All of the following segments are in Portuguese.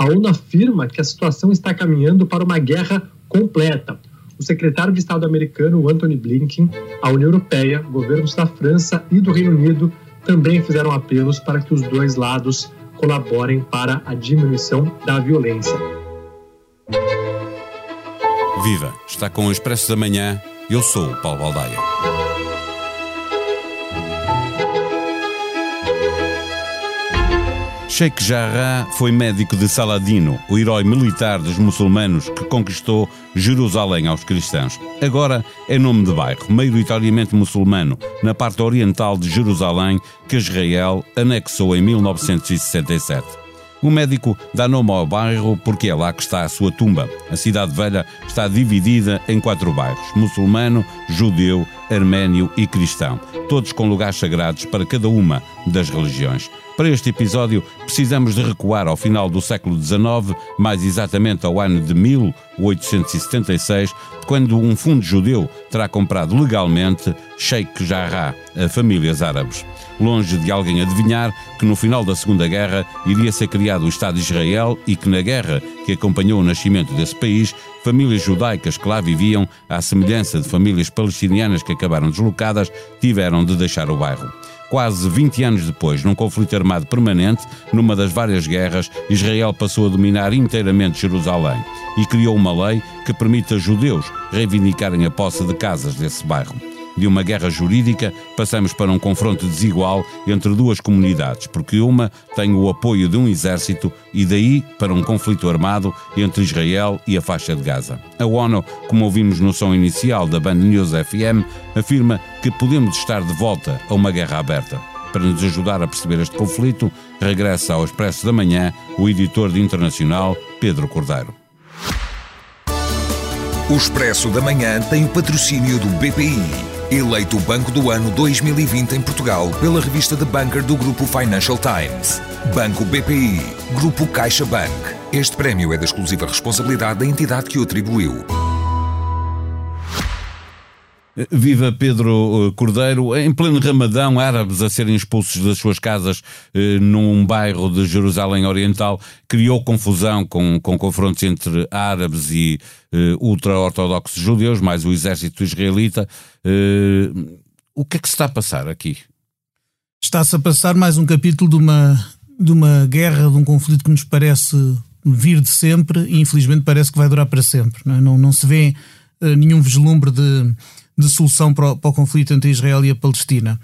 A ONU afirma que a situação está caminhando para uma guerra completa. O secretário de Estado americano, Anthony Blinken, a União Europeia, governos da França e do Reino Unido também fizeram apelos para que os dois lados colaborem para a diminuição da violência. Viva! Está com o Expresso da Manhã. Eu sou o Paulo Baldaia. Sheikh Jarrah foi médico de Saladino, o herói militar dos muçulmanos que conquistou Jerusalém aos cristãos. Agora é nome de bairro, maioritariamente muçulmano, na parte oriental de Jerusalém, que Israel anexou em 1967. O médico dá nome ao bairro porque é lá que está a sua tumba. A cidade velha está dividida em quatro bairros: muçulmano, judeu, arménio e cristão, todos com lugares sagrados para cada uma das religiões. Para este episódio, precisamos de recuar ao final do século XIX, mais exatamente ao ano de 1876, quando um fundo judeu terá comprado legalmente Sheikh Jarrah a famílias árabes. Longe de alguém adivinhar que no final da Segunda Guerra iria ser criado o Estado de Israel e que na guerra que acompanhou o nascimento desse país, famílias judaicas que lá viviam, à semelhança de famílias palestinianas que acabaram deslocadas, tiveram de deixar o bairro. Quase 20 anos depois, num conflito armado permanente, numa das várias guerras, Israel passou a dominar inteiramente Jerusalém e criou uma lei que permite a judeus reivindicarem a posse de casas desse bairro. De uma guerra jurídica, passamos para um confronto desigual entre duas comunidades, porque uma tem o apoio de um exército e daí para um conflito armado entre Israel e a faixa de Gaza. A ONU, como ouvimos no som inicial da Band News FM, afirma que podemos estar de volta a uma guerra aberta. Para nos ajudar a perceber este conflito, regressa ao Expresso da Manhã o editor de internacional Pedro Cordeiro. O Expresso da Manhã tem o patrocínio do BPI. Eleito o Banco do Ano 2020 em Portugal pela revista The Banker do Grupo Financial Times. Banco BPI, Grupo CaixaBank. Este prémio é da exclusiva responsabilidade da entidade que o atribuiu. Viva Pedro eh, Cordeiro. Em pleno Ramadão, árabes a serem expulsos das suas casas eh, num bairro de Jerusalém Oriental criou confusão com, com confrontos entre árabes e eh, ultra-ortodoxos judeus, mais o exército israelita. Eh, o que é que se está a passar aqui? Está-se a passar mais um capítulo de uma, de uma guerra, de um conflito que nos parece vir de sempre e infelizmente parece que vai durar para sempre. Não, é? não, não se vê eh, nenhum vislumbre de de solução para o, para o, conflito entre Israel e a Palestina.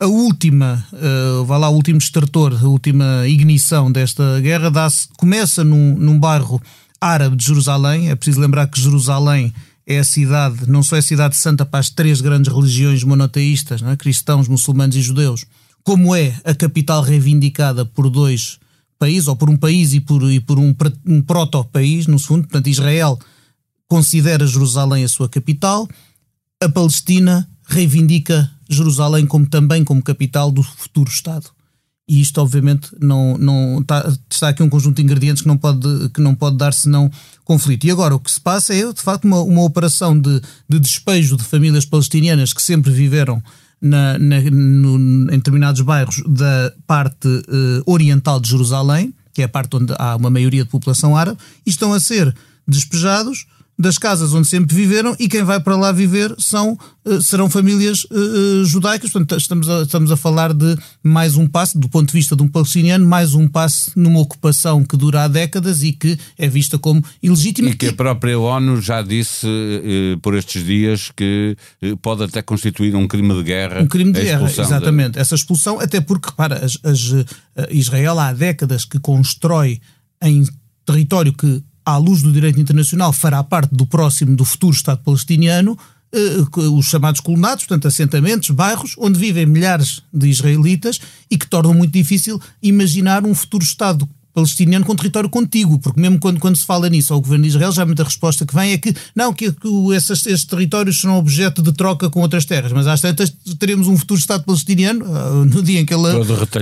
A última, uh, vá lá, o último estertor, a última ignição desta guerra começa num, num bairro árabe de Jerusalém. É preciso lembrar que Jerusalém é a cidade, não só é a cidade santa para as três grandes religiões monoteístas, é? cristãos, muçulmanos e judeus, como é a capital reivindicada por dois países, ou por um país e por, e por um, um proto-país, no fundo. Portanto, Israel considera Jerusalém a sua capital a Palestina reivindica Jerusalém como também como capital do futuro Estado. E isto, obviamente, não, não está, está aqui um conjunto de ingredientes que não pode, que não pode dar senão conflito. E agora o que se passa é, de facto, uma, uma operação de, de despejo de famílias palestinianas que sempre viveram na, na, no, em determinados bairros da parte uh, oriental de Jerusalém, que é a parte onde há uma maioria de população árabe, e estão a ser despejados das casas onde sempre viveram e quem vai para lá viver são, eh, serão famílias uh, judaicas. Portanto, estamos a, estamos a falar de mais um passo, do ponto de vista de um palestiniano, mais um passo numa ocupação que dura há décadas e que é vista como ilegítima. E que a própria ONU já disse por estes dias que pode até constituir um crime de guerra. Um crime de guerra, exatamente. Essa expulsão, até porque, repara, as, as, Israel há décadas que constrói em território que à luz do direito internacional, fará parte do próximo, do futuro Estado palestiniano, eh, os chamados colonatos, portanto, assentamentos, bairros, onde vivem milhares de israelitas e que tornam muito difícil imaginar um futuro Estado palestiniano com território contíguo, porque mesmo quando, quando se fala nisso ao governo de Israel, já muita resposta que vem é que não, que, que esses, esses, territórios serão objeto de troca com outras terras, mas às tantas teremos um futuro Estado palestiniano uh, no dia em que ele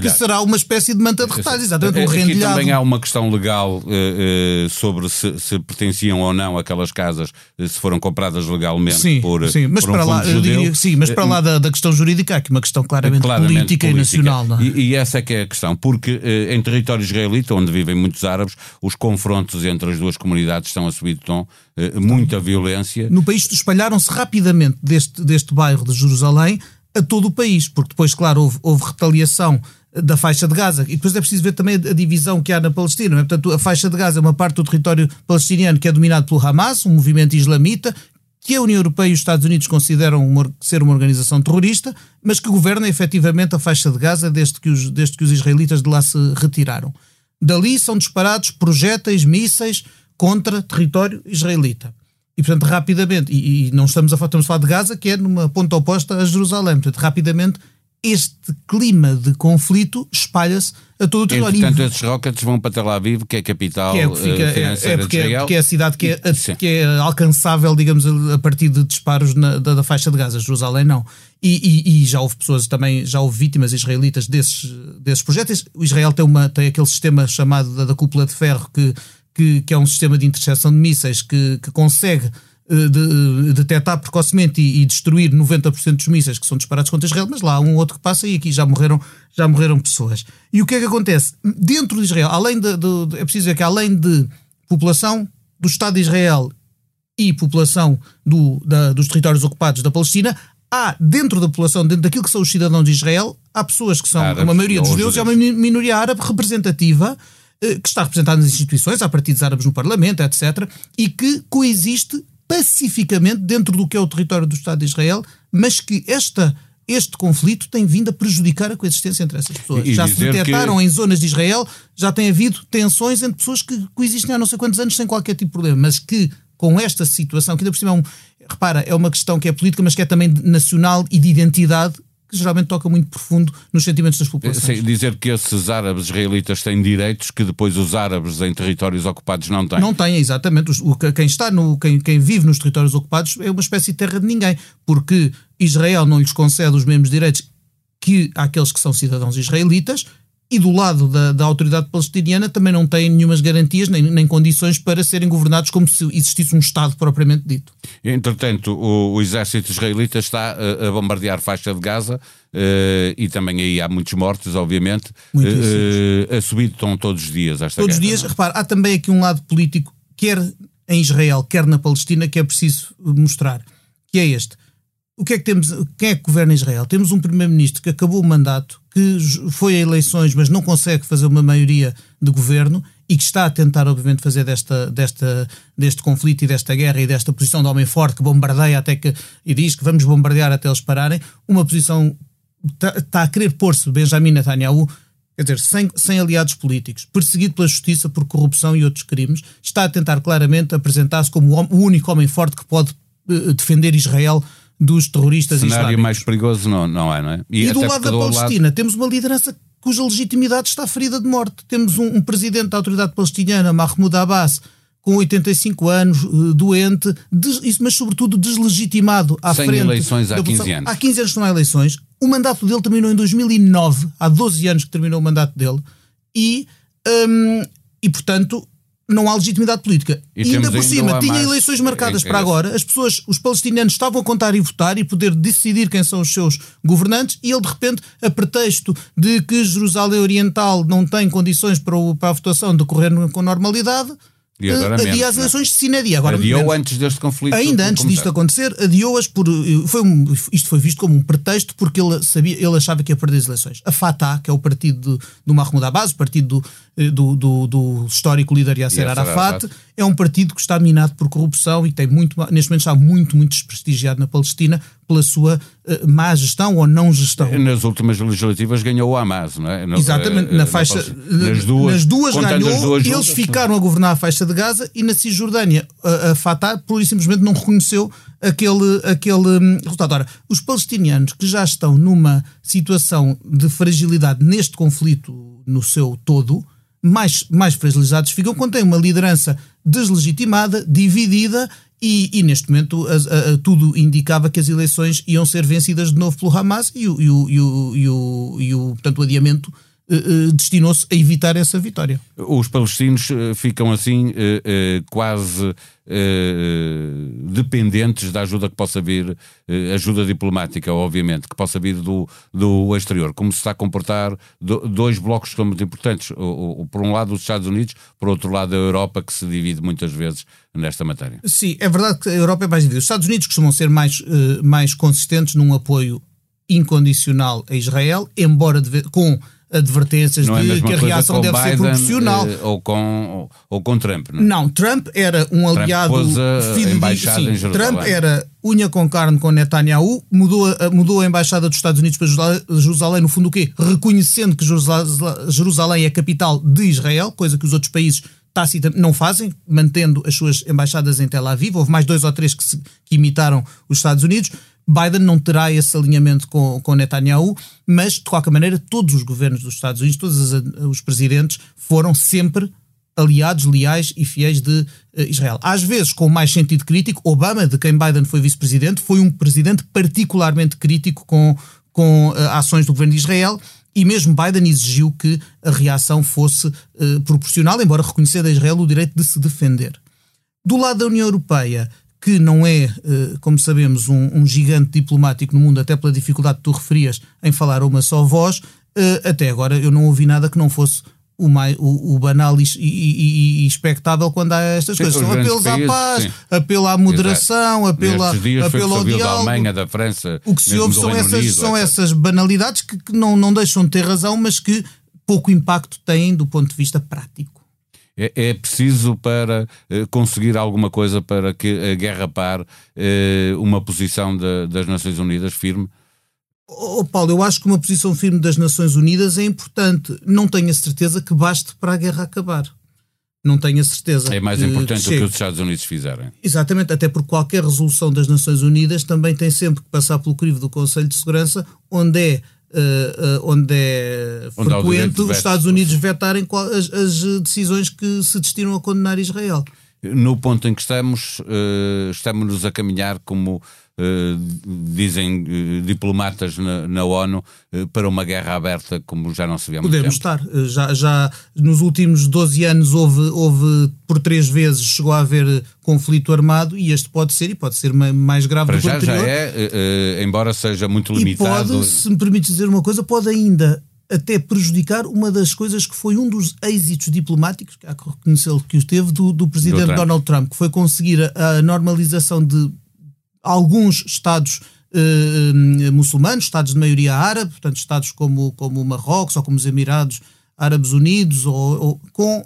que será uma espécie de manta de retalhos, exatamente, um Aqui também há uma questão legal uh, uh, sobre se, se, pertenciam ou não aquelas casas, uh, se foram compradas legalmente sim, por, sim, mas por um para lá, diria, sim, mas para lá da, da, questão jurídica há aqui uma questão claramente, claramente política, política, e nacional. É? E, e, essa é que é a questão, porque em território israelita, onde vivem muitos árabes, os confrontos entre as duas comunidades estão a subir de tom, eh, muita violência. No país espalharam-se rapidamente deste, deste bairro de Jerusalém a todo o país, porque depois, claro, houve, houve retaliação da faixa de Gaza. E depois é preciso ver também a divisão que há na Palestina. É? Portanto, a faixa de Gaza é uma parte do território palestiniano que é dominado pelo Hamas, um movimento islamita, que a União Europeia e os Estados Unidos consideram uma, ser uma organização terrorista, mas que governa efetivamente a faixa de Gaza desde que os, desde que os israelitas de lá se retiraram. Dali são disparados projéteis, mísseis contra território israelita. E, portanto, rapidamente, e, e não estamos a, estamos a falar de Gaza, que é numa ponta oposta a Jerusalém. Portanto, rapidamente este clima de conflito espalha-se a todo o território. E, portanto, esses rockets vão para Tel Aviv, que é a capital que é, fica, é, é, porque é, porque é a cidade que é, a, que é alcançável, digamos, a partir de disparos na, da, da, faixa de Gaza. Jerusalém não. E, e, e, já houve pessoas também, já houve vítimas israelitas desses, desses projetos. O Israel tem, uma, tem aquele sistema chamado da, da cúpula de ferro, que, que, que é um sistema de interseção de mísseis que, que consegue eh, de, detectar precocemente e, e, destruir 90% dos mísseis que são disparados contra Israel, mas lá há um outro que passa e aqui já morreram, já morreram pessoas. E o que é que acontece? Dentro de Israel, além de, de, de é preciso dizer que além de população do Estado de Israel e população do, da, dos territórios ocupados da Palestina, há dentro da população, dentro daquilo que são os cidadãos de Israel, há pessoas que são Árabes, uma maioria dos judeus e há uma minoria árabe representativa eh, que está representada nas instituições, há partidos árabes no Parlamento, etc., e que coexiste pacificamente dentro do que é o território do Estado de Israel, mas que esta este conflito tem vindo a prejudicar a coexistência entre essas pessoas. E já se detectaram que... em zonas de Israel, já tem havido tensões entre pessoas que coexistem há não sei quantos anos sem qualquer tipo de problema, mas que com esta situação, que ainda por cima é um, repara, é uma questão que é política, mas que é também nacional e de identidade, que geralmente toca muito profundo nos sentimentos das populações. Sim, dizer que esses árabes israelitas têm direitos que depois os árabes em territórios ocupados não têm. Não têm, exatamente. O, quem está no, quem, quem vive nos territórios ocupados é uma espécie de terra de ninguém, porque Israel não lhes concede os mesmos direitos que aqueles que são cidadãos israelitas, e do lado da, da autoridade palestiniana também não têm nenhumas garantias nem, nem, condições para serem governados como se existisse um Estado propriamente dito. Entretanto, o, o exército israelita está a, a bombardear faixa de Gaza uh, e também aí há muitos mortos, obviamente. Uh, a subir estão todos os dias esta Todos os dias, repare, há também aqui um lado político, quer em Israel, quer na Palestina, que é preciso mostrar, que é este o que é que temos? Quem é que governa Israel? Temos um primeiro-ministro que acabou o mandato, que foi a eleições, mas não consegue fazer uma maioria de governo e que está a tentar, obviamente, fazer desta, desta, deste conflito e desta guerra e desta posição de homem forte que bombardeia até que e diz que vamos bombardear até eles pararem, uma posição está, está a querer pôr-se Benjamin Netanyahu quer dizer, sem, sem aliados políticos, perseguido pela justiça por corrupção e outros crimes, está a tentar claramente apresentar-se como o único homem forte que pode uh, defender Israel dos terroristas cenário islâmicos. mais perigoso não, não é, não é? E, e do lado da Palestina lado... temos uma liderança cuja legitimidade está ferida de morte. Temos um, um presidente da autoridade palestiniana, Mahmoud Abbas, com 85 anos, uh, doente, des, mas sobretudo deslegitimado à Sem frente. eleições há 15 anos. Há 15 anos que não há eleições. O mandato dele terminou em 2009, há 12 anos que terminou o mandato dele, e, um, e portanto, não há legitimidade política. E, e ainda por cima, tinha mais... eleições marcadas é, é para agora, as pessoas, os palestinianos estavam a contar e votar e poder decidir quem são os seus governantes, e ele de repente, a pretexto de que Jerusalém Oriental não tem condições para, o, para a votação decorrer com normalidade, e agora uh, as é? eleições de Sinadia. Agora, adiou antes deste conflito. Ainda antes disto acontecer, adiou-as por. Eh, foi um, isto foi visto como um pretexto porque ele, sabia, ele achava que ia perder as eleições. A Fatah, que é o partido do, do Mahmoud Abbas, o partido do, eh, do, do, do histórico líder Yasser Arafat, é um partido que está minado por corrupção e tem muito, neste momento está muito, muito desprestigiado na Palestina pela sua uh, má gestão ou não gestão. Nas últimas legislativas ganhou o Hamas, não é? No, Exatamente, na faixa, nas duas, nas duas ganhou, duas eles juntas, ficaram a governar a faixa de Gaza e na Cisjordânia a, a Fatah pura e simplesmente não reconheceu aquele, aquele hum, resultado. Ora, os palestinianos que já estão numa situação de fragilidade neste conflito no seu todo, mais, mais fragilizados ficam quando têm uma liderança deslegitimada, dividida e, e, neste momento a, a, a, tudo indicava que as eleições iam ser vencidas de novo pelo Hamas e o, e o, e o, e o, e o, portanto, o adiamento destinou-se a evitar essa vitória. Os palestinos ficam assim quase dependentes da ajuda que possa vir, ajuda diplomática, obviamente, que possa vir do, do exterior. Como se está a comportar dois blocos que são muito importantes. Por um lado, os Estados Unidos, por outro lado, a Europa, que se divide muitas vezes nesta matéria. Sim, é verdade que a Europa é mais dividida. Os Estados Unidos costumam ser mais, mais consistentes num apoio incondicional a Israel, embora com advertências não é de que a reação deve Biden, ser proporcional. Eh, ou, com, ou, ou, com Trump, não é? Não, Trump era um aliado fidedigno. Sim, Trump era unha com carne com Netanyahu, mudou a, mudou a embaixada dos Estados Unidos para Jerusalém, no fundo o quê? Reconhecendo que Jerusalém é capital de Israel, coisa que os outros países tacitamente não fazem, mantendo as suas embaixadas em Tel Aviv. Houve mais dois ou três que, se, que imitaram os Estados Unidos. Biden não terá esse alinhamento com, com Netanyahu, mas de qualquer maneira todos os governos dos Estados Unidos, todos os presidentes foram sempre aliados leais e fiéis de uh, Israel. Às vezes com mais sentido crítico, Obama, de quem Biden foi vice-presidente, foi um presidente particularmente crítico com, com uh, ações do governo de Israel e mesmo Biden exigiu que a reação fosse uh, proporcional, embora reconhecendo a Israel o direito de se defender. Do lado da União Europeia, que não é, eh, como sabemos, um, um, gigante diplomático no mundo, até pela dificuldade que tu referias em falar uma só voz, eh, até agora eu não ouvi nada que não fosse o, mais, o, o banal e, e, e, expectável quando há estas sim, coisas. São apelos países, à paz, sim. apelo à moderação, apelo, a, apelo ao diálogo. Da Alemanha, da França, o que se ouve são, essas, Unido, são essas banalidades que, que não, não deixam de ter razão, mas que pouco impacto têm do ponto de vista prático é, é preciso para eh, conseguir alguma coisa para que a guerra pare eh, uma posição de, das Nações Unidas firme? Oh, Paulo, eu acho que uma posição firme das Nações Unidas é importante. Não tenho a certeza que baste para a guerra acabar. Não tenho a certeza. É mais importante do que os Estados Unidos fizerem. Exatamente, até porque qualquer resolução das Nações Unidas também tem sempre que passar pelo crivo do Conselho de Segurança, onde é Uh, uh, onde é onde frequente os Estados Unidos vetarem as, as, decisões que se destinam a condenar Israel. No ponto em que estamos, uh, estamos-nos a caminhar como eh, dizem uh, diplomatas na, na ONU, uh, para uma guerra aberta como já não se vê há Podemos estar. Já, já nos últimos 12 anos houve, houve, por três vezes, chegou a haver conflito armado e este pode ser, e pode ser mais grave para do que já, o anterior. já é, embora seja muito limitado. E pode, se me permites dizer uma coisa, pode ainda até prejudicar uma das coisas que foi um dos êxitos diplomáticos, que há que reconhecê-lo que os teve, do, do presidente do. Donald Trump, que foi conseguir a, a normalização de alguns Estados uh, muçulmanos, Estados de maioria árabe, portanto, Estados como, como Marrocos ou como os Emirados Árabes Unidos, ou, ou com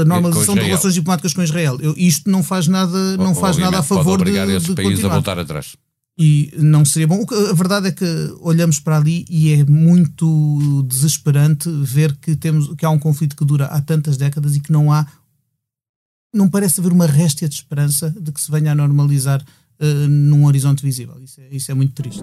a normalização de relações diplomáticas com Israel. Eu, isto não faz nada, não faz nada a favor pode obrigar de, esse de país continuar. a voltar atrás. E não seria bom. A verdade é que olhamos para ali e é muito desesperante ver que, temos, que há um conflito que dura há tantas décadas e que não há. Não parece haver uma réstia de esperança de que se venha a normalizar num horizonte visível. Isso é, isso é muito triste.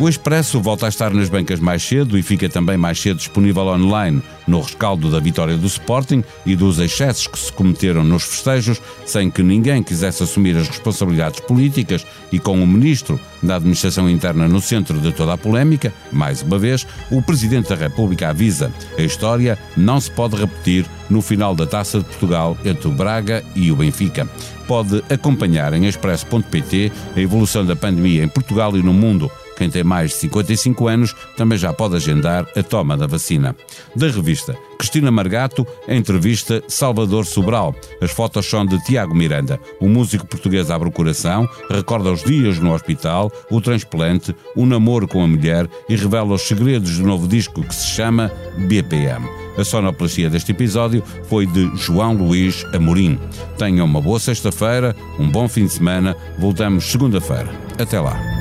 O Expresso volta a estar nas bancas mais cedo e fica também mais cedo disponível online, no rescaldo da vitória do Sporting e dos excessos que se cometeram nos festejos, sem que ninguém quisesse assumir as responsabilidades políticas e com o Ministro da Administração Interna no centro de toda a polémica, mais uma vez, o Presidente da República avisa: a história não se pode repetir no final da Taça de Portugal entre o Braga e o Benfica. Pode acompanhar em expresso.pt a evolução da pandemia em Portugal e no mundo quem tem mais de 55 anos também já pode agendar a toma da vacina. Da revista Cristina Margato, a entrevista Salvador Sobral. As fotos são de Tiago Miranda. O músico português abre o coração, recorda os dias no hospital, o transplante, o namoro com a mulher e revela os segredos do novo disco que se chama BPM. A sonoplastia deste episódio foi de João Luís Amorim. Tenham uma boa sexta-feira, um bom fim de semana. Voltamos segunda-feira. Até lá.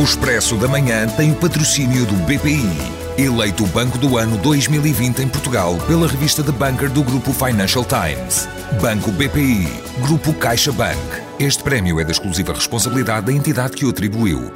O Expresso da Manhã tem o patrocínio do BPI, eleito o Banco do Ano 2020 em Portugal pela revista The Banker do Grupo Financial Times. Banco BPI, Grupo CaixaBank. Este prémio é da exclusiva responsabilidade da entidade que o atribuiu.